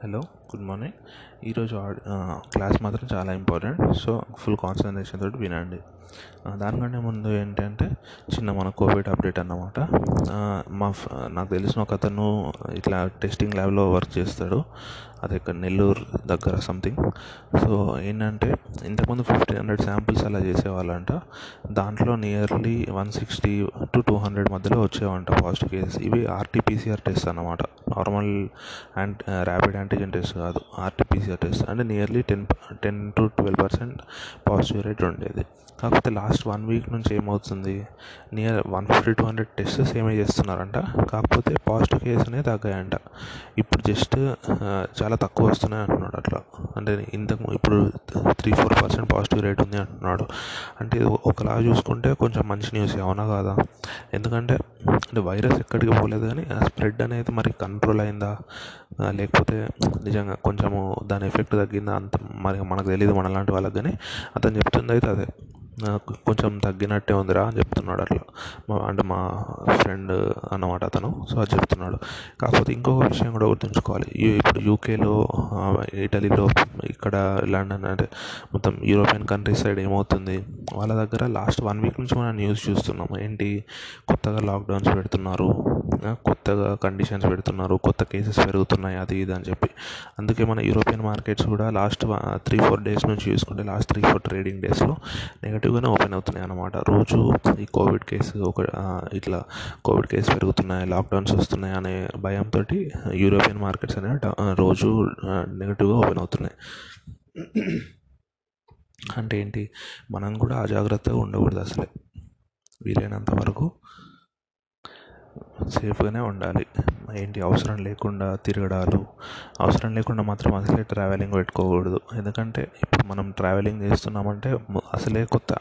hello? Good morning. ఈరోజు class మాత్రం చాలా ఇంపార్టెంట్. సో ఫుల్ కాన్సన్ట్రేషన్ తోటి వినండి. దానికంటే ముందు ఏంటంటే చిన్న మన కోవిడ్ అప్డేట్ అన్నమాట. మా నాకు తెలిసిన ఒక అతను ఇట్లా టెస్టింగ్ ల్యాబ్లో వర్క్ చేస్తాడు. అది ఇక్కడ నెల్లూరు దగ్గర సంథింగ్ సో ఏంటంటే ఇంతకుముందు ఫిఫ్టీన్ హండ్రెడ్ శాంపిల్స్ అలా చేసేవాళ్ళంట. దాంట్లో nearly one sixty to two hundred మధ్యలో వచ్చేవంట పాజిటివ్ కేసెస్. ఇవి ఆర్టీపీసీఆర్ టెస్ట్ అన్నమాట. Normal anti rapid antigen test. కాదు ఆర్టీపీసీఆర్ టెస్ట్ అంటే nearly ten ten to twelve percent positive rate ఉండేది. కాకపోతే లాస్ట్ వన్ వీక్ నుంచి ఏమవుతుంది? Near one fifty two hundred tests ఏమే చేస్తున్నారంట. కాకపోతే పాజిటివ్ కేసు అనేది తగ్గాయంట. ఇప్పుడు జస్ట్ చాలా తక్కువ వస్తున్నాయి అంటున్నాడు అట్లా. అంటే ఇంతకు ఇప్పుడు three four percent positive rate ఉంది అంటున్నాడు. అంటే ఒకలా చూసుకుంటే కొంచెం మంచి న్యూస్ అవునా కాదా? ఎందుకంటే అంటే వైరస్ ఎక్కడికి పోలేదు కానీ ఆ స్ప్రెడ్ అనేది మరి కంట్రోల్ అయిందా? లేకపోతే నిజంగా కొంచెము దాని ఎఫెక్ట్ తగ్గిందా అంత మరి మనకు తెలియదు మనలాంటి వాళ్ళకి కానీ అతను చెప్తుంది అయితే అదే. నాకు కొంచెం తగ్గినట్టే ఉందిరా అని చెప్తున్నాడు అట్లా. మా అంటే మా ఫ్రెండ్ అన్నమాట అతను. సో అది చెప్తున్నాడు. కాకపోతే ఇంకొక విషయం కూడా గుర్తుంచుకోవాలి. ఇప్పుడు యూకేలో ఇటలీలో ఇక్కడ లండన్ అంటే మొత్తం యూరోపియన్ కంట్రీస్ సైడ్ ఏమవుతుంది? వాళ్ళ దగ్గర లాస్ట్ వన్ వీక్ నుంచి మనం న్యూస్ చూస్తున్నాం ఏంటి? కొత్తగా లాక్డౌన్స్ పెడుతున్నారు. కొత్తగా కండిషన్స్ పెడుతున్నారు కొత్త కేసెస్ పెరుగుతున్నాయి అది ఇది అని చెప్పి. అందుకే మన యూరోపియన్ మార్కెట్స్ కూడా లాస్ట్ త్రీ ఫోర్ డేస్ నుంచి చూసుకుంటే లాస్ట్ త్రీ ఫోర్ ట్రేడింగ్ డేస్లో నెగిటివ్గానే ఓపెన్ అవుతున్నాయి అన్నమాట. రోజు ఈ కోవిడ్ కేసు ఒక ఇట్లా కోవిడ్ కేసు పెరుగుతున్నాయి లాక్డౌన్స్ వస్తున్నాయి అనే భయంతో యూరోపియన్ మార్కెట్స్ అనేవి రోజు నెగిటివ్గా ఓపెన్ అవుతున్నాయి. అంటే ఏంటి? మనం కూడా అజాగ్రత్తగా ఉండకూడదు అసలే. వీలైనంత వరకు సేఫ్గానే ఉండాలి. ఏంటి? అవసరం లేకుండా తిరగడాలు అవసరం లేకుండా మాత్రం అసలే ట్రావెలింగ్ పెట్టుకోకూడదు. ఎందుకంటే ఇప్పుడు మనం ట్రావెలింగ్ చేస్తున్నామంటే అసలే కొత్త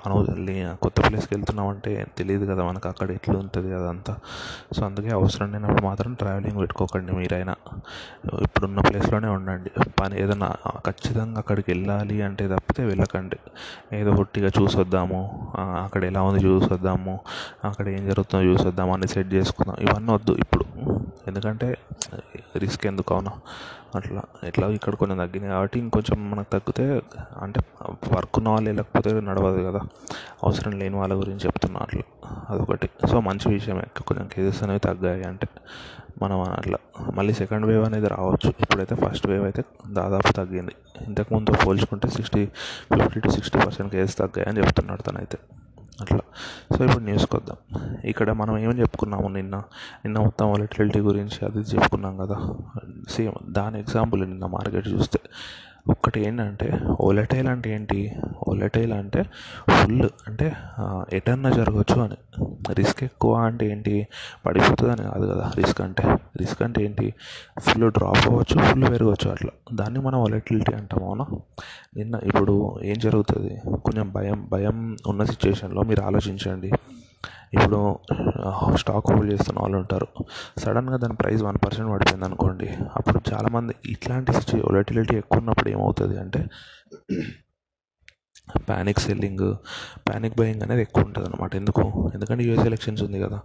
కొత్త ప్లేస్కి వెళ్తున్నామంటే తెలియదు కదా మనకు అక్కడ ఎట్లా ఉంటుంది అదంతా. సో అందుకే అవసరం లేనప్పుడు మాత్రం ట్రావెలింగ్ పెట్టుకోకండి మీరైనా. ఇప్పుడున్న ప్లేస్లోనే ఉండండి. పని ఏదైనా ఖచ్చితంగా అక్కడికి వెళ్ళాలి అంటే తప్పితే వెళ్ళకండి. ఏదో ఒట్టిగా చూసొద్దాము. అక్కడ ఎలా ఉంది చూసొద్దాము. అక్కడ ఏం జరుగుతుందో చూసొద్దాము అని సెట్ చేసుకుందాం. ఇవన్నీ వద్దు ఇప్పుడు. ఎందుకంటే రిస్క్ ఎందుకు అవునా? అట్లా ఎట్లా ఇక్కడ కొంచెం తగ్గినాయి కాబట్టి ఇంకొంచెం మనకు తగ్గితే అంటే వర్క్ ఉన్న వాళ్ళు వెళ్ళకపోతే నడవదు కదా. అవసరం లేని వాళ్ళ గురించి చెప్తున్నా అట్లా. అదొకటి. సో మంచి విషయమే. కొంచెం కేసెస్ అనేవి తగ్గాయి అంటే మనం అట్లా. మళ్ళీ సెకండ్ వేవ్ అనేది రావచ్చు. ఇప్పుడైతే ఫస్ట్ వేవ్ అయితే దాదాపు తగ్గింది. ఇంతకుముందు పోల్చుకుంటే sixty fifty to sixty percent cases తగ్గాయి అని చెప్తున్నాడు తనైతే. అట్లా. సో ఇప్పుడు న్యూస్కి వద్దాం ఇక్కడ మనం ఏం చెప్పుకున్నాము నిన్న? నిన్న మొత్తం వాలటిలిటీ గురించి అది చెప్పుకున్నాం కదా. సేమ్ దాని ఎగ్జాంపుల్ నిన్న మార్కెట్ చూస్తే. ఒక్కటి ఏంటంటే ఓలటైల్ అంటే ఏంటి? ఓలటైల్ అంటే ఫుల్ అంటే ఎటన్నా జరగవచ్చు అని. రిస్క్ ఎక్కువ అంటే ఏంటి? పడిపోతుందని కాదు కదా రిస్క్ అంటే. రిస్క్ అంటే ఏంటి? ఫుల్ డ్రాప్ అవ్వచ్చు ఫుల్ పెరగవచ్చు అట్లా. దాన్ని మనం వాలటిలిటీ అంటాం అవునా? నిన్న ఇప్పుడు ఏం జరుగుతుంది? కొంచెం భయం భయం ఉన్న సిచ్యువేషన్లో మీరు ఆలోచించండి. ఇప్పుడు స్టాక్ హోల్డ్ చేస్తున్న వాళ్ళు ఉంటారు. సడన్గా దాని ప్రైస్ వన్ పర్సెంట్ పడిపోయింది అనుకోండి అప్పుడు చాలామంది ఇట్లాంటి సిచ్యు వొలటిలిటీ ఎక్కువ ఉన్నప్పుడు ఏమవుతుంది అంటే ప్యానిక్ సెల్లింగ్ ప్యానిక్ బయింగ్ అనేది ఎక్కువ ఉంటుంది అనమాట ఎందుకు? ఎందుకంటే యూఎస్ ఎలక్షన్స్ ఉంది కదా.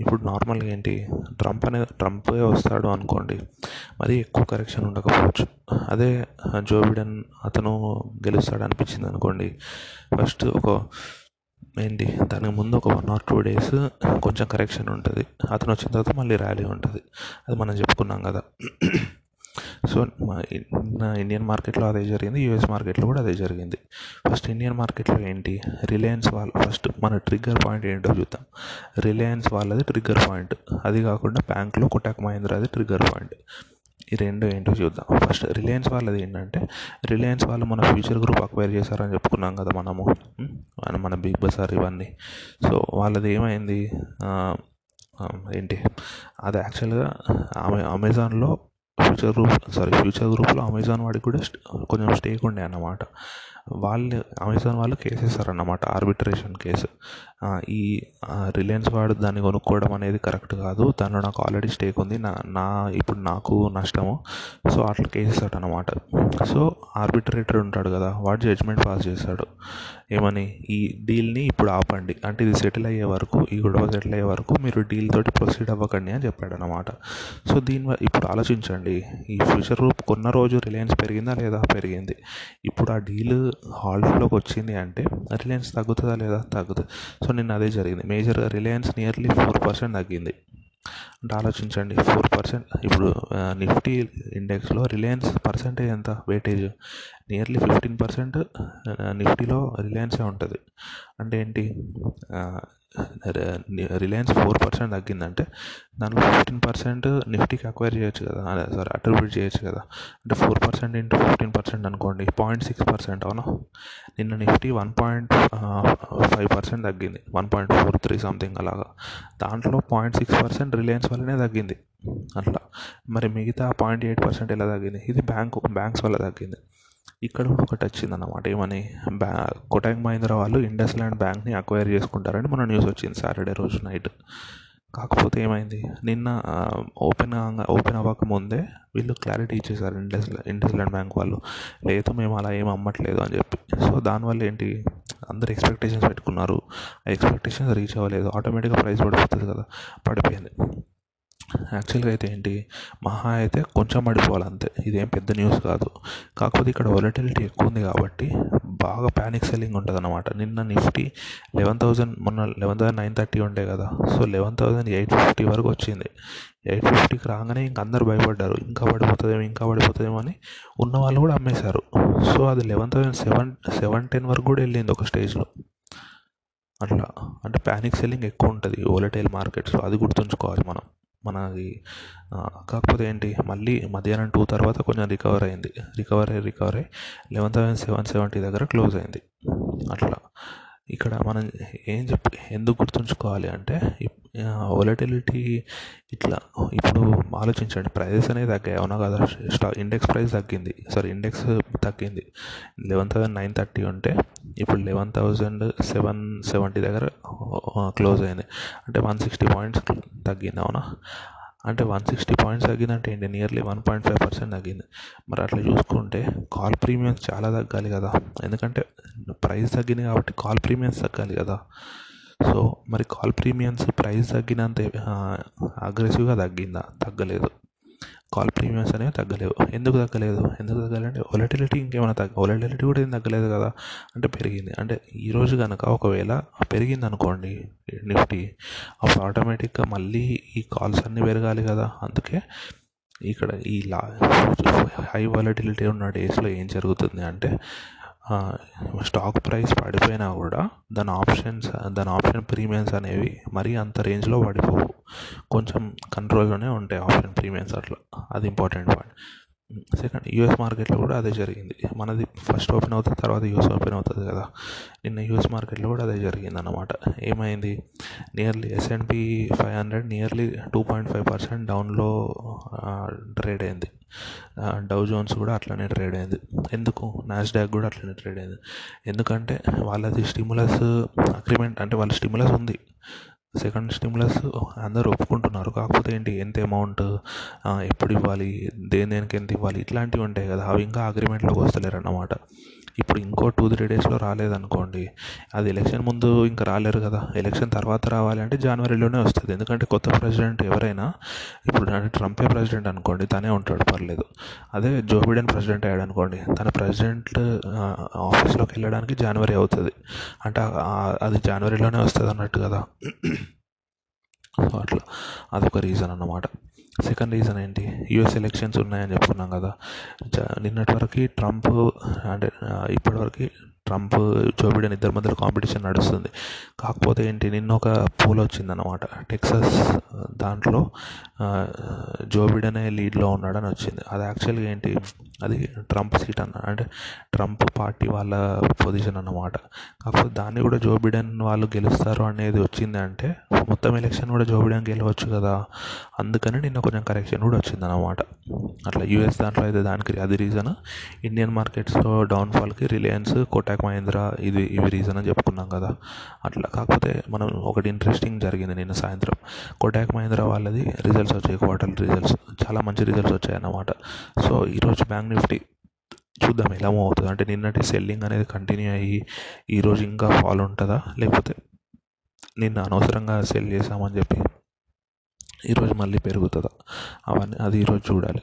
ఇప్పుడు నార్మల్గా ఏంటి? ట్రంప్ అనేది ట్రంపే వస్తాడు అనుకోండి మరి ఎక్కువ కరెక్షన్ ఉండకపోవచ్చు. అదే జో బిడెన్ అతను గెలుస్తాడు అనిపించింది అనుకోండి ఫస్ట్ ఒక ఏంటి? దానికి ముందు ఒక వన్ ఆర్ టూ డేస్ కొంచెం కరెక్షన్ ఉంటుంది. అతను వచ్చిన తర్వాత మళ్ళీ ర్యాలీ ఉంటుంది. అది మనం చెప్పుకున్నాం కదా. సో నా ఇండియన్ మార్కెట్లో అదే జరిగింది. యూఎస్ మార్కెట్లో కూడా అదే జరిగింది. ఫస్ట్ ఇండియన్ మార్కెట్లో ఏంటి? రిలయన్స్ వాళ్ళ ఫస్ట్ మన ట్రిగ్గర్ పాయింట్ ఏంటో చూద్దాం. రిలయన్స్ వాళ్ళది ట్రిగ్గర్ పాయింట్ అది కాకుండా బ్యాంక్లో కొటాక్ మహేంద్రది ట్రిగ్గర్ పాయింట్ ఈ రెండు ఏంటో చూద్దాం. ఫస్ట్ రిలయన్స్ వాళ్ళది ఏంటంటే రిలయన్స్ వాళ్ళు మన ఫ్యూచర్ గ్రూప్ అక్వైర్ చేశారని చెప్పుకున్నాం కదా మనము. మన బిగ్ బజార్ ఇవన్నీ. సో వాళ్ళది ఏమైంది? ఏంటి? అది యాక్చువల్గా ఆమె అమెజాన్లో ఫ్యూచర్ గ్రూప్ సారీ ఫ్యూచర్ గ్రూప్లో అమెజాన్ వాడికి కూడా కొంచెం స్టేక్ ఉండే అన్నమాట. వాళ్ళు అమెజాన్ వాళ్ళు కేసు వేస్తారన్నమాట ఆర్బిట్రేషన్ కేసు ఈ రిలయన్స్ వాడు దాన్ని కొనుక్కోవడం అనేది కరెక్ట్ కాదు. దానిలో నాకు ఆల్రెడీ స్టేక్ ఉంది. నా నా ఇప్పుడు నాకు నష్టము. సో అట్లా కేసేస్తాడు అనమాట సో ఆర్బిట్రేటర్ ఉంటాడు కదా వాడు జడ్జ్మెంట్ పాస్ చేస్తాడు ఏమని ఈ డీల్ని ఇప్పుడు ఆపండి. అంటే ఇది సెటిల్ అయ్యే వరకు ఈ గొడవ సెటిల్ అయ్యే వరకు మీరు డీల్ తోటి ప్రొసీడ్ అవ్వకండి అని చెప్పాడు అనమాట సో దీని ఇప్పుడు ఆలోచించండి. ఈ ఫ్యూచర్ గ్రూప్ కొన్న రోజు రిలయన్స్ పెరిగిందా లేదా? పెరిగింది. ఇప్పుడు ఆ డీల్ హాల్ట్లోకి వచ్చింది అంటే రిలయన్స్ తగ్గుతుందా లేదా? తగ్గుతుంది సో నిన్న అదే జరిగింది. మేజర్గా రిలయన్స్ నియర్లీ ఫోర్ పర్సెంట్ తగ్గింది. అంటే ఆలోచించండి ఫోర్ పర్సెంట్ ఇప్పుడు నిఫ్టీ ఇండెక్స్లో రిలయన్స్ పర్సెంటేజ్ ఎంత? వెయిటేజ్? నియర్లీ ఫిఫ్టీన్ పర్సెంట్ నిఫ్టీలో రిలయన్సే ఉంటుంది. అంటే ఏంటి? రిలయన్స్ ఫోర్ పర్సెంట్ తగ్గిందంటే దాంట్లో ఫిఫ్టీన్ పర్సెంట్ నిఫ్టీకి అక్వైర్ చేయొచ్చు కదా. అదే సారీ అట్రిబ్యూట్ చేయొచ్చు కదా. అంటే four percent into fifteen percent అనుకోండి. పాయింట్ సిక్స్ పర్సెంట్ అవునా? నిన్న Nifty one point five percent తగ్గింది. One point four three something అలాగా. దాంట్లో పాయింట్ సిక్స్ పర్సెంట్ రిలయన్స్ వల్లనే తగ్గింది. అట్లా. మరి మిగతా పాయింట్ ఎయిట్ పర్సెంట్ ఎలా తగ్గింది? ఇది బ్యాంకు బ్యాంక్స్ వల్ల తగ్గింది. ఇక్కడ కూడా ఒకటి వచ్చింది అన్నమాట ఏమని? బ్యా కోటాక్ మహీంద్రా వాళ్ళు ఇండస్ ల్యాండ్ బ్యాంక్ని అక్వైర్ చేసుకుంటారని మన న్యూస్ వచ్చింది సాటర్డే రోజు నైట్ కాకపోతే ఏమైంది? నిన్న ఓపెన్ ఓపెన్ అవ్వక ముందే వీళ్ళు క్లారిటీ ఇచ్చేసారు ఇండస్ ఇండస్ ల్యాండ్ బ్యాంక్ వాళ్ళు. లేదు మేము అలా ఏం అమ్మట్లేదు అని చెప్పి. సో దానివల్ల ఏంటి? అందరు ఎక్స్పెక్టేషన్స్ పెట్టుకున్నారు. ఆ ఎక్స్పెక్టేషన్స్ రీచ్ అవ్వలేదు. ఆటోమేటిక్గా ప్రైస్ పడిపోతుంది కదా పడిపోయింది. యాక్చువల్గా అయితే ఏంటి మహా అయితే కొంచెం పడిపోవాలి అంతే. ఇదేం పెద్ద న్యూస్ కాదు. కాకపోతే ఇక్కడ వొలటిలిటీ ఎక్కువ ఉంది కాబట్టి బాగా ప్యానిక్ సెల్లింగ్ ఉంటుంది అనమాట నిన్న నిఫ్టీ లెవెన్ థౌజండ్ మొన్న లెవెన్ థౌసండ్ నైన్ థర్టీ ఉండే కదా. So eleven thousand eight fifty వరకు వచ్చింది. ఎయిట్ ఫిఫ్టీకి రాగానే ఇంక అందరు భయపడ్డారు. ఇంకా పడిపోతుందేమో ఇంకా పడిపోతుందేమో అని ఉన్న వాళ్ళు కూడా అమ్మేశారు. సో అది eleven thousand seven seven ten వరకు కూడా వెళ్ళింది ఒక స్టేజ్లో అట్లా. అంటే ప్యానిక్ సెల్లింగ్ ఎక్కువ ఉంటుంది ఓలటైల్ మార్కెట్స్లో అది గుర్తుంచుకోవాలి మనం. మనది కాకపోతే ఏంటి మళ్ళీ మధ్యాహ్నం టూ తర్వాత కొంచెం రికవర్ అయింది. రికవర్ అయ్యి రికవర్ అయ్యి లెవెన్ థౌసండ్ సెవెన్ సెవెంటీ దగ్గర క్లోజ్ అయింది. అట్లా. ఇక్కడ మనం ఏం చెప్పి ఎందుకు గుర్తుంచుకోవాలి అంటే వొలటిలిటీ ఇట్లా ఇప్పుడు ఆలోచించండి. ప్రైజెస్ అనేది తగ్గాయి. అవునా కదా? స్టాక్ ఇండెక్స్ ప్రైస్ తగ్గింది. సారీ ఇండెక్స్ తగ్గింది. లెవెన్ థౌసండ్ నైన్ థర్టీ ఉంటే ఇప్పుడు లెవెన్ థౌసండ్ సెవెన్ సెవెంటీ దగ్గర క్లోజ్ అయింది. అంటే వన్ సిక్స్టీ పాయింట్స్ తగ్గింది. అవునా? అంటే వన్ సిక్స్టీ పాయింట్స్ తగ్గిందంటే ఏంటి? Nearly one point five percent తగ్గింది. మరి అట్లా చూసుకుంటే కాల్ ప్రీమియం చాలా తగ్గాలి కదా. ఎందుకంటే ప్రైస్ తగ్గింది కాబట్టి కాల్ ప్రీమియమ్స్ తగ్గాలి కదా. సో మరి కాల్ ప్రీమియమ్స్ ప్రైస్ తగ్గినంత అగ్రెసివ్గా తగ్గిందా? తగ్గలేదు. కాల్ ప్రీమియమ్స్ అనేవి తగ్గలేవు. ఎందుకు తగ్గలేదు? ఎందుకు తగ్గలేదంటే ఒలటిలిటీ ఇంకేమైనా తగ్గ ఒలటిలిటీ కూడా ఏం తగ్గలేదు కదా. అంటే పెరిగింది. అంటే ఈరోజు కనుక ఒకవేళ పెరిగింది అనుకోండి నిఫ్టీ అప్పుడు ఆటోమేటిక్గా మళ్ళీ ఈ కాల్స్ అన్నీ పెరగాలి కదా. అందుకే ఇక్కడ ఈ లా హై వాలటిలిటీ ఉన్న డేస్లో ఏం జరుగుతుంది అంటే స్టాక్ ప్రైస్ పడిపోయినా కూడా దాని ఆప్షన్స్ దాని ఆప్షన్ ప్రీమియమ్స్ అనేవి మరీ అంత రేంజ్లో పడిపోవు. కొంచెం కంట్రోల్లోనే ఉంటాయి ఆప్షన్ ప్రీమియమ్స్ అట్లా. అది ఇంపార్టెంట్ పాయింట్ సెకండ్ యూఎస్ మార్కెట్లో కూడా అదే జరిగింది. మనది ఫస్ట్ ఓపెన్ అవుతుంది తర్వాత యూఎస్ ఓపెన్ అవుతుంది కదా. నిన్న యూఎస్ మార్కెట్లో కూడా అదే జరిగింది అన్నమాట ఏమైంది? Nearly S&P five hundred nearly two point five percent డౌన్లో ట్రేడ్ అయింది. డౌ జోన్స్ కూడా అట్లనే ట్రేడ్ అయింది. ఎందుకు? నాస్డాక్ కూడా అట్లనే ట్రేడ్ అయింది. ఎందుకంటే వాళ్ళది స్టిములస్ అగ్రిమెంట్ అంటే వాళ్ళ స్టిములస్ ఉంది. సెకండ్ స్టిములస్ అందరూ ఒప్పుకుంటున్నారు. కాకపోతే ఏంటి ఎంత అమౌంట్ ఎప్పుడు ఇవ్వాలి దేని దేనికి ఎంత ఇవ్వాలి ఇట్లాంటివి ఉంటాయి కదా. అవి ఇంకా అగ్రిమెంట్లోకి వస్తలేరు అన్నమాట ఇప్పుడు ఇంకో టూ త్రీ డేస్లో రాలేదనుకోండి అది ఎలక్షన్ ముందు ఇంకా రాలేరు కదా. ఎలక్షన్ తర్వాత రావాలి అంటే జనవరిలోనే వస్తుంది. ఎందుకంటే కొత్త ప్రెసిడెంట్ ఎవరైనా ఇప్పుడు ట్రంపే ప్రెసిడెంట్ అనుకోండి తనే ఉంటాడు పర్లేదు. అదే జో బిడెన్ ప్రెసిడెంట్ అయ్యాడు అనుకోండి తన ప్రెసిడెంట్ ఆఫీస్లోకి వెళ్ళడానికి జనవరి అవుతుంది. అంటే అది జనవరిలోనే వస్తుంది అన్నట్టు కదా. సో అట్లా. అదొక రీజన్ అన్నమాట. సెకండ్ రీజన్ ఏంటి? యూఎస్ ఎలక్షన్స్ ఉన్నాయని చెప్పుకున్నాం కదా. నిన్నటి వరకు ట్రంప్ అంటే ఇప్పటివరకు ట్రంప్ జో బిడెన్ ఇద్దరి మధ్యలో కాంపిటీషన్ నడుస్తుంది. కాకపోతే ఏంటి నిన్న ఒక పోల్ వచ్చిందనమాట టెక్సస్ దాంట్లో జో బిడెనే లీడ్లో ఉన్నాడని వచ్చింది. అది యాక్చువల్గా ఏంటి అది ట్రంప్ సీట్ అన్న అంటే ట్రంప్ పార్టీ వాళ్ళ పొజిషన్ అన్నమాట. కాకపోతే దాన్ని కూడా జోబిడెన్ వాళ్ళు గెలుస్తారు అనేది వచ్చింది అంటే మొత్తం ఎలక్షన్ కూడా జోబిడెన్ గెలవచ్చు కదా. అందుకని నిన్న కొంచెం కరెక్షన్ కూడా వచ్చిందన్నమాట. అట్లా యూఎస్ దాంట్లో అయితే దానికి అది రీజన్ ఇండియన్ మార్కెట్స్లో డౌన్ఫాల్కి రిలయన్స్ కోటాక్ కోటాక్ మహీంద్రా ఇది ఇవి రీజన్ అని చెప్పుకున్నాం కదా. అట్లా కాకపోతే మనం ఒకటి ఇంట్రెస్టింగ్ జరిగింది నిన్న సాయంత్రం. కోటాక్ మహీంద్రా వాళ్ళది రిజల్ట్స్ వచ్చాయి క్వార్టర్ రిజల్ట్స్ చాలా మంచి రిజల్ట్స్ వచ్చాయి అన్నమాట. సో ఈరోజు బ్యాంక్ నిఫ్టీ చూద్దాం ఎలా మూవ్ అవుతుంది. అంటే నిన్నటి సెల్లింగ్ అనేది కంటిన్యూ అయ్యి ఈరోజు ఇంకా ఫాల్ ఉంటుందా? లేకపోతే నిన్న అనవసరంగా సెల్ చేసామని చెప్పి ఈరోజు మళ్ళీ పెరుగుతుందా? అవన్నీ అది ఈరోజు చూడాలి.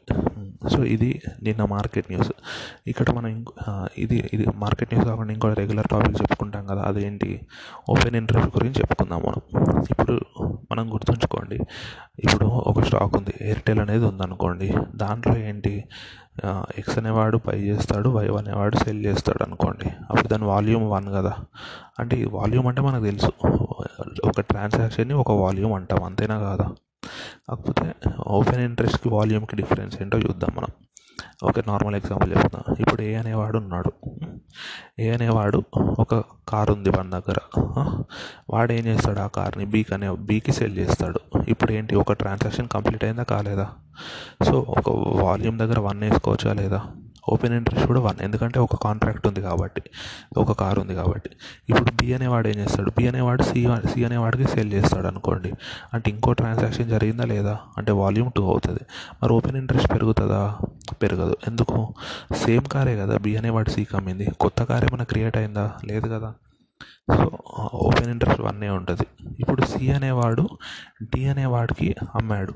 సో ఇది నిన్న మార్కెట్ న్యూస్. ఇక్కడ మనం ఇంకో ఇది ఇది మార్కెట్ న్యూస్ కాకుండా ఇంకో రెగ్యులర్ టాపిక్ చెప్పుకుంటాం కదా అదేంటి? ఓపెన్ ఇంట్రెస్ట్ గురించి చెప్పుకుందాం మనం. ఇప్పుడు మనం గుర్తుంచుకోండి ఇప్పుడు ఒక స్టాక్ ఉంది ఎయిర్టెల్ అనేది ఉందనుకోండి దాంట్లో ఏంటి? ఎక్స్ అనేవాడు పై చేస్తాడు వై అనేవాడు సెల్ చేస్తాడు అనుకోండి అప్పుడు దాని వాల్యూమ్ వన్ కదా. అంటే వాల్యూమ్ అంటే మనకు తెలుసు ఒక ట్రాన్సాక్షన్ని ఒక వాల్యూమ్ అంటాం అంతేనా కాదా? కాకపోతే ఓపెన్ ఇంట్రెస్ట్కి వాల్యూమ్కి డిఫరెన్స్ ఏంటో చూద్దాం మనం. ఓకే నార్మల్ ఎగ్జాంపుల్ చెప్తున్నా. ఇప్పుడు ఏ అనేవాడు ఉన్నాడు. ఏ అనేవాడు ఒక కార్ ఉంది మన దగ్గర. వాడు ఏం చేస్తాడు ఆ కార్ని బీకి అనే బీకి సెల్ చేస్తాడు. ఇప్పుడు ఏంటి? ఒక ట్రాన్సాక్షన్ కంప్లీట్ అయిందా కాలేదా? సో ఒక వాల్యూమ్ దగ్గర వన్ వేసుకోవచ్చా లేదా? ఓపెన్ ఇంట్రెస్ట్ కూడా వన్. ఎందుకంటే ఒక కాంట్రాక్ట్ ఉంది కాబట్టి ఒక కారు ఉంది కాబట్టి. ఇప్పుడు బి అనేవాడు ఏం చేస్తాడు? బి అనేవాడు సి సి అనేవాడికి సేల్ చేస్తాడు అనుకోండి. అంటే ఇంకో ట్రాన్సాక్షన్ జరిగిందా లేదా? అంటే వాల్యూమ్ టూ అవుతుంది. మరి ఓపెన్ ఇంట్రెస్ట్ పెరుగుతుందా? పెరగదు. ఎందుకు? సేమ్ కారే కదా బి అనేవాడు సికి అమ్మింది కొత్త కార్ ఏమైనా క్రియేట్ అయిందా? లేదు కదా. సో ఓపెన్ ఇంట్రెస్ట్ వన్నే ఉంటుంది. ఇప్పుడు సి అనేవాడు డి అనేవాడికి అమ్మాడు.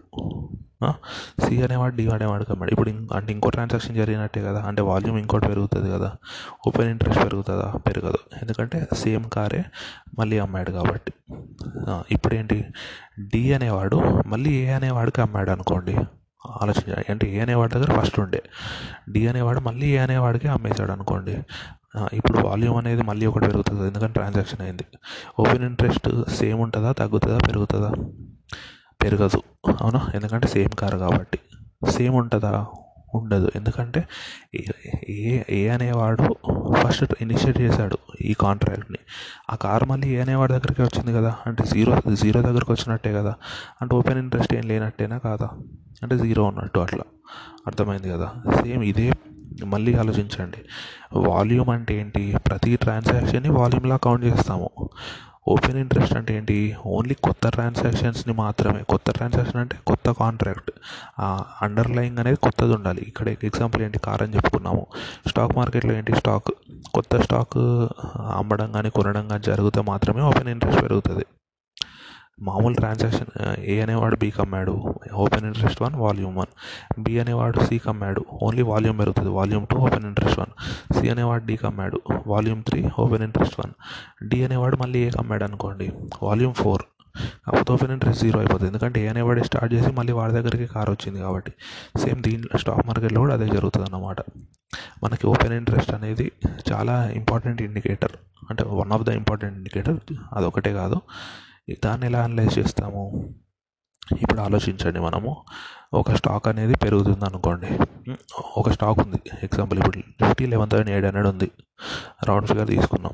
సి అనేవాడు డి అనేవాడికి అమ్మాడు. ఇప్పుడు అంటే ఇంకో ట్రాన్సాక్షన్ జరిగినట్టే కదా. అంటే వాల్యూమ్ ఇంకోటి పెరుగుతుంది కదా. ఓపెన్ ఇంట్రెస్ట్ పెరుగుతుందా? పెరగదు. ఎందుకంటే సేమ్ కారే మళ్ళీ అమ్మాడు కాబట్టి. ఇప్పుడు ఏంటి డి అనేవాడు మళ్ళీ ఏ అనేవాడికి అమ్మాడు అనుకోండి. ఆలోచించాలి అంటే ఏ అనేవాడి దగ్గర ఫస్ట్ ఉండే. డి అనేవాడు మళ్ళీ ఏ అనేవాడికి అమ్మేశాడు అనుకోండి. ఇప్పుడు వాల్యూమ్ అనేది మళ్ళీ ఒకటి పెరుగుతుంది? ఎందుకంటే ట్రాన్సాక్షన్ అయింది. ఓపెన్ ఇంట్రెస్ట్ సేమ్ ఉంటుందా? తగ్గుతుందా? పెరుగుతుందా? పెరగదు. అవునా? ఎందుకంటే సేమ్ కార్ కాబట్టి. సేమ్ ఉంటుందా? ఉండదు. ఎందుకంటే ఏ ఏ అనేవాడు ఫస్ట్ ఇనిషియేట్ చేశాడు ఈ కాంట్రాక్ట్ని ఆ కార్ మళ్ళీ ఏ అనేవాడి దగ్గరికి వచ్చింది కదా? అంటే జీరో జీరో దగ్గరకు వచ్చినట్టే కదా? అంటే ఓపెన్ ఇంట్రెస్ట్ ఏం లేనట్టేనా కాదా? అంటే జీరో ఉన్నట్టు అట్లా. అర్థమైంది కదా? సేమ్ ఇదే మళ్ళీ ఆలోచించండి. వాల్యూమ్ అంటే ఏంటి? ప్రతి ట్రాన్సాక్షన్ని వాల్యూమ్లా కౌంట్ చేస్తాము. ఓపెన్ ఇంట్రెస్ట్ అంటే ఏంటి? ఓన్లీ కొత్త ట్రాన్సాక్షన్స్ని మాత్రమే. కొత్త ట్రాన్సాక్షన్ అంటే కొత్త కాంట్రాక్ట్. అండర్లయింగ్ అనేది కొత్తది ఉండాలి. ఇక్కడ ఎగ్జాంపుల్ ఏంటి? కార్ అని చెప్పుకున్నాము. స్టాక్ మార్కెట్లో ఏంటి? స్టాక్ కొత్త స్టాక్ అమ్మడం కానీ కొనడం కానీ జరిగితే మాత్రమే ఓపెన్ ఇంట్రెస్ట్ పెరుగుతుంది. మామూలు ట్రాన్సాక్షన్ ఏ అనేవాడు బీకి అమ్మాడు open interest one volume one B అనేవాడు సికి అమ్మాడు ఓన్లీ వాల్యూమ్ పెరుగుతుంది. Volume two open interest one C అనేవాడు డీకి అమ్మాడు volume three open interest one D అనేవాడు మళ్ళీ ఏకి అమ్మాడు అనుకోండి వాల్యూమ్ ఫోర్ కాకపోతే ఓపెన్ ఇంట్రెస్ట్ జీరో అయిపోతుంది. ఎందుకంటే ఏ అనేవాడు స్టార్ట్ చేసి మళ్ళీ వాడి దగ్గరికి కార్ వచ్చింది కాబట్టి సేమ్ దీంట్లో స్టాక్ మార్కెట్లో కూడా అదే జరుగుతుంది అన్నమాట మనకి ఓపెన్ ఇంట్రెస్ట్ అనేది చాలా ఇంపార్టెంట్ ఇండికేటర్ అంటే one of the important indicator అదొకటే కాదు. దాన్ని ఎలా అనలైజ్ చేస్తాము? ఇప్పుడు ఆలోచించండి మనము. ఒక స్టాక్ అనేది పెరుగుతుంది అనుకోండి ఒక స్టాక్ ఉంది. ఎగ్జాంపుల్ ఇప్పుడు Nifty eleven thousand eight hundred ఉంది. రౌండ్ ఫిగర్ తీసుకున్నాం.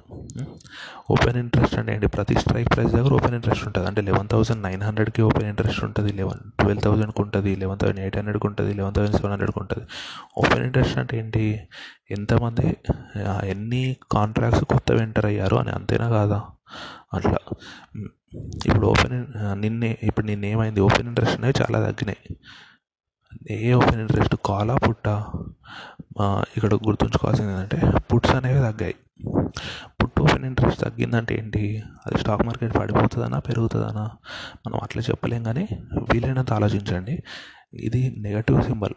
ఓపెన్ ఇంట్రెస్ట్ అంటే ఏంటి? ప్రతి స్ట్రైక్ ప్రైస్ దగ్గర ఓపెన్ ఇంట్రెస్ట్ ఉంటుంది. అంటే లెవెన్ థౌసండ్ నైన్ హండ్రెడ్కి ఓపెన్ ఇంట్రెస్ట్ ఉంటుంది. లెవెన్ ట్వెల్వ్ థౌసండ్కి ఉంటుంది. లెవెన్ థౌసండ్ ఎయిట్ హండ్రెడ్కి ఉంటుంది. లెవెన్ థౌసండ్ సెవెన్ హండ్రెడ్కి ఉంటుంది. ఓపెన్ ఇంట్రెస్ట్ అంటే ఏంటి? ఎంతమంది ఎన్ని కాంట్రాక్ట్స్ కొత్తవి ఎంటర్ అయ్యారు అని అంతేనా కాదా? అట్లా. ఇప్పుడు ఓపెన్ నిన్నే ఇప్పుడు నిన్న ఏమైంది ఓపెన్ ఇంట్రెస్ట్ అనేవి చాలా తగ్గినాయి. ఏ ఓపెన్ ఇంట్రెస్ట్ కాలా పుట్టా? ఇక్కడ గుర్తుంచుకోవాల్సింది ఏంటంటే పుట్స్ అనేవి తగ్గాయి. పుట్ ఓపెన్ ఇంట్రెస్ట్ తగ్గిందంటే ఏంటి? అది స్టాక్ మార్కెట్ పడిపోతుందనా పెరుగుతుందనా? మనం అట్లా చెప్పలేం కానీ వీలైనంత ఆలోచించండి. ఇది నెగటివ్ సింబల్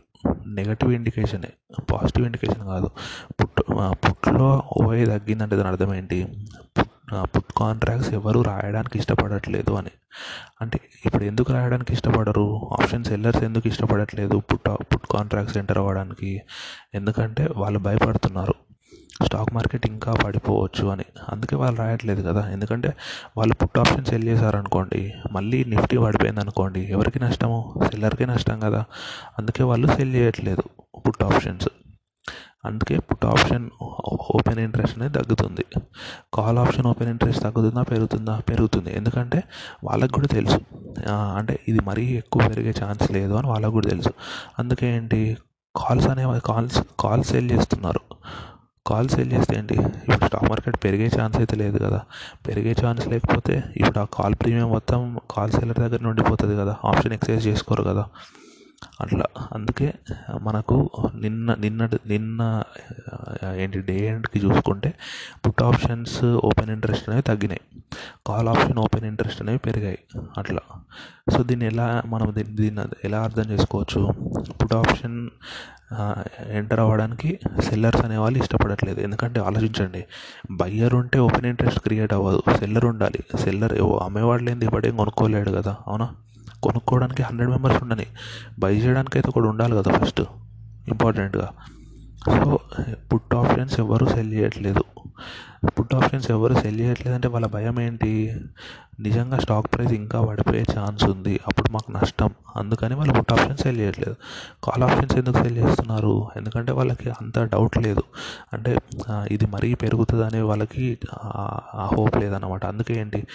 నెగటివ్ ఇండికేషనే పాజిటివ్ ఇండికేషన్ కాదు. పుట్ పుట్లో ఓఏ తగ్గిందంటే దాని అర్థం ఏంటి? పుట్ కాంట్రాక్ట్స్ ఎవరు రాయడానికి ఇష్టపడట్లేదు అని. అంటే ఇప్పుడు ఎందుకు రాయడానికి ఇష్టపడరు? ఆప్షన్ సెల్లర్స్ ఎందుకు ఇష్టపడట్లేదు? పుట్ పుట్ కాంట్రాక్ట్స్ ఎంటర్ అవ్వడానికి. ఎందుకంటే వాళ్ళు భయపడుతున్నారు. స్టాక్ మార్కెట్ ఇంకా పడిపోవచ్చు అని. అందుకే వాళ్ళు రాయట్లేదు కదా. ఎందుకంటే వాళ్ళు పుట్ ఆప్షన్ సెల్ చేశారనుకోండి మళ్ళీ నిఫ్టీ పడిపోయింది అనుకోండి ఎవరికి నష్టము? సెల్లర్కే నష్టం కదా. అందుకే వాళ్ళు సెల్ చేయట్లేదు పుట్ ఆప్షన్స్. అందుకే పుట్ ఆప్షన్ ఓపెన్ ఇంట్రెస్ట్ అనేది తగ్గుతుంది. కాల్ ఆప్షన్ ఓపెన్ ఇంట్రెస్ట్ తగ్గుతుందా పెరుగుతుందా? పెరుగుతుంది. ఎందుకంటే వాళ్ళకు కూడా తెలుసు. అంటే ఇది మరీ ఎక్కువ పెరిగే ఛాన్స్ లేదు అని వాళ్ళకు కూడా తెలుసు. అందుకే ఏంటి? కాల్స్ అనేవి కాల్స్ కాల్స్ సేల్ చేస్తున్నారు. కాల్ సేల్ చేస్తే ఏంటి? ఇప్పుడు స్టాక్ మార్కెట్ పెరిగే ఛాన్స్ అయితే లేదు కదా. పెరిగే ఛాన్స్ లేకపోతే ఇప్పుడు ఆ కాల్ ప్రీమియం మొత్తం కాల్ సేలర్ దగ్గర నుండిపోతుంది కదా. ఆప్షన్ ఎక్సైజ్ చేసుకోరు కదా. అట్లా. అందుకే మనకు నిన్న నిన్నటి నిన్న ఏంటి డే ఎండ్కి చూసుకుంటే పుట్ ఆప్షన్స్ ఓపెన్ ఇంట్రెస్ట్ అనేవి తగ్గినాయి. కాల్ ఆప్షన్ ఓపెన్ ఇంట్రెస్ట్ అనేవి పెరిగాయి. అట్లా. సో దీన్ని ఎలా మనం దీన్ని దీన్ని ఎలా అర్థం చేసుకోవచ్చు? పుట్ ఆప్షన్ ఎంటర్ అవ్వడానికి సెల్లర్స్ అనేవాళ్ళు ఇష్టపడట్లేదు. ఎందుకంటే ఆలోచించండి బయ్యర్ ఉంటే ఓపెన్ ఇంట్రెస్ట్ క్రియేట్ అవ్వదు. సెల్లర్ ఉండాలి. సెల్లర్ అమ్మేవాడు లేని ఇవ్వడం కొనుక్కోలేడు కదా. అవునా? కొనుక్కోవడానికి హండ్రెడ్ మెంబర్స్ ఉండని. బై చేయడానికి అయితే ఒకడు ఉండాలి కదా ఫస్ట్ ఇంపార్టెంట్గా. సో పుట్ ఆప్షన్స్ ఎవరు సెల్ చేయట్లేదు. పుట్ ఆప్షన్స్ ఎవరు సెల్ చేయట్లేదు అంటే వాళ్ళ భయం ఏంటి? నిజంగా స్టాక్ ప్రైస్ ఇంకా పడిపోయే ఛాన్స్ ఉంది. అప్పుడు మాకు నష్టం. అందుకని వాళ్ళు పుట్ ఆప్షన్స్ సెల్ చేయట్లేదు. కాల్ ఆప్షన్స్ ఎందుకు సెల్ చేస్తున్నారు? ఎందుకంటే వాళ్ళకి అంత డౌట్ లేదు. అంటే ఇది మరీ పెరుగుతుంది అనే వాళ్ళకి ఆ హోప్ లేదన్నమాట. అందుకే ఏంటి?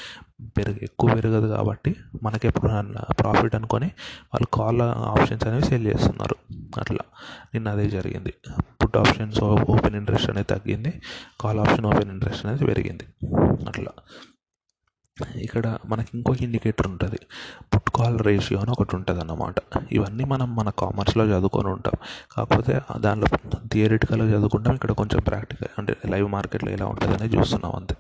పెరుగు ఎక్కువ పెరగదు కాబట్టి మనకి ఎప్పుడు ప్రాఫిట్ అనుకొని వాళ్ళు కాల్ ఆప్షన్స్ అనేవి సెల్ చేస్తున్నారు. అట్లా. నిన్న అదే జరిగింది. పుట్ ఆప్షన్స్ ఓపెన్ ఇంట్రెస్ట్ అనేది తగ్గింది. కాల్ ఆప్షన్ ఓపెన్ ఇంట్రెస్ట్ అనేది పెరిగింది. అట్లా. ఇక్కడ మనకి ఇంకొక ఇండికేటర్ ఉంటుంది. పుట్ కాల్ రేషియో అని ఒకటి ఉంటుంది అన్నమాట ఇవన్నీ మనం మన కామర్స్లో చదువుకొని ఉంటాం. కాకపోతే దానిలో థియరిటికల్గా చదువుకుంటాం. ఇక్కడ కొంచెం ప్రాక్టికల్ అంటే లైవ్ మార్కెట్లో ఎలా ఉంటుంది అనేది చూస్తున్నాం అంతే.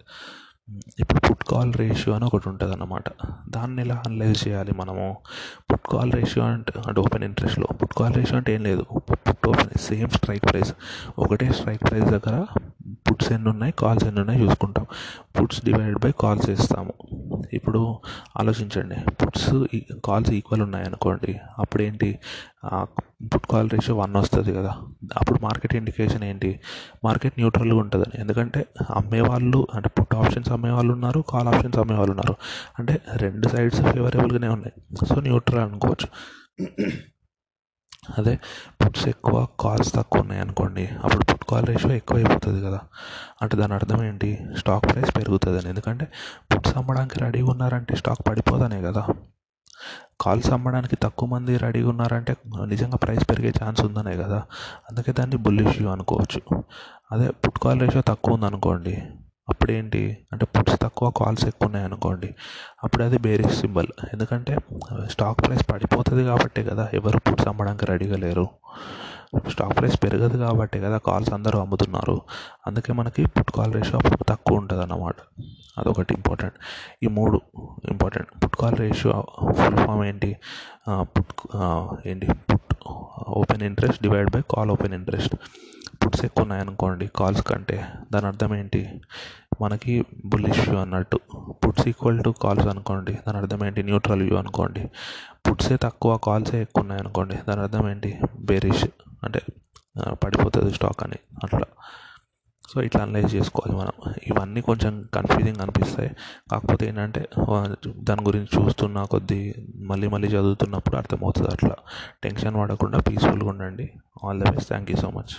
ఇప్పుడు పుట్ కాల్ రేషియో అని ఒకటి ఉంటుంది అన్నమాట దాన్ని ఎలా అనలైజ్ చేయాలి మనము? పుట్ కాల్ రేషియో అంటే అంటే ఓపెన్ ఇంట్రెస్ట్లో పుట్ కాల్ రేషియో అంటే ఏం లేదు. Put open same strike price ఒకటే స్ట్రైక్ ప్రైస్ దగ్గర పుట్స్ ఎన్ని ఉన్నాయి కాల్స్ ఎన్ని ఉన్నాయి చూసుకుంటాం. పుట్స్ డివైడెడ్ బై కాల్స్ వేస్తాము ఇప్పుడు ఆలోచించండి. పుట్స్ కాల్స్ ఈక్వల్ ఉన్నాయి అనుకోండి అప్పుడు ఏంటి పుట్ కాల్ రేషియో వన్ వస్తుంది కదా. అప్పుడు మార్కెట్ ఇండికేషన్ ఏంటి? మార్కెట్ న్యూట్రల్గా ఉంటుందని. ఎందుకంటే అమ్మేవాళ్ళు అంటే పుట్ ఆప్షన్స్ అమ్మేవాళ్ళు ఉన్నారు కాల్ ఆప్షన్స్ అమ్మేవాళ్ళు ఉన్నారు. అంటే రెండు సైడ్స్ ఫేవరబుల్గానే ఉన్నాయి. సో న్యూట్రల్ అనుకోవచ్చు. అదే పుట్స్ ఎక్కువ కాల్స్ తక్కువ ఉన్నాయి అనుకోండి అప్పుడు పుట్ కాల్ రేషియో ఎక్కువైపోతుంది కదా. అంటే దాని అర్థం ఏంటి? స్టాక్ ప్రైస్ పెరుగుతుందని. ఎందుకంటే పుట్స్ అమ్మడానికి రెడీగా ఉన్నారంటే స్టాక్ పడిపోదనే కదా. కాల్స్ అమ్మడానికి తక్కువ మంది రెడీగా ఉన్నారంటే నిజంగా ప్రైస్ పెరిగే ఛాన్స్ ఉందనే కదా. అందుకే దాన్ని బుల్ ఇష్యూ అనుకోవచ్చు. అదే పుట్ కాల్ రేషియో తక్కువ ఉందనుకోండి అప్పుడేంటి? అంటే పుట్స్ తక్కువ కాల్స్ ఎక్కువ ఉన్నాయనుకోండి అప్పుడు అది బేరిష్ సింబల్. ఎందుకంటే స్టాక్ ప్రైస్ పడిపోతుంది కాబట్టే కదా ఎవరు పుట్స్ అమ్మడానికి రెడీగా లేరు. స్టాక్ ప్రైస్ పెరగదు కాబట్టే కదా కాల్స్ అందరూ అమ్ముతున్నారు. అందుకే మనకి పుట్ కాల్ రేషియో అప్పుడు తక్కువ ఉంటుంది అన్నమాట అదొకటి ఇంపార్టెంట్. ఈ మూడు important. Put call ratio full form ఏంటి? పుట్ ఏంటి? Put open interest divide by call open interest. Inputs ఎక్కువ ఉన్నాయనుకోండి కాల్స్ కంటే దాని అర్థం ఏంటి మనకి బుల్లిష్ వ్యూ అన్నట్టు. పుట్స్ ఈక్వల్ టు కాల్స్ అనుకోండి దాని అర్థం ఏంటి న్యూట్రల్ వ్యూ అనుకోండి పుట్సే తక్కువ కాల్సే ఎక్కువ ఉన్నాయనుకోండి దాని అర్థం ఏంటి బేరిష్ అంటే పడిపోతుంది స్టాక్ అని అట్లా. సో ఇట్లా అనలైజ్ చేసుకోవాలి మనం. ఇవన్నీ కొంచెం కన్ఫ్యూజింగ్ అనిపిస్తాయి. కాకపోతే ఏంటంటే దాని గురించి చూస్తున్న కొద్దీ మళ్ళీ మళ్ళీ చదువుతున్నప్పుడు అర్థమవుతుంది అట్లా. టెన్షన్ పడకుండా పీస్ఫుల్గా ఉండండి. All the best thank you so much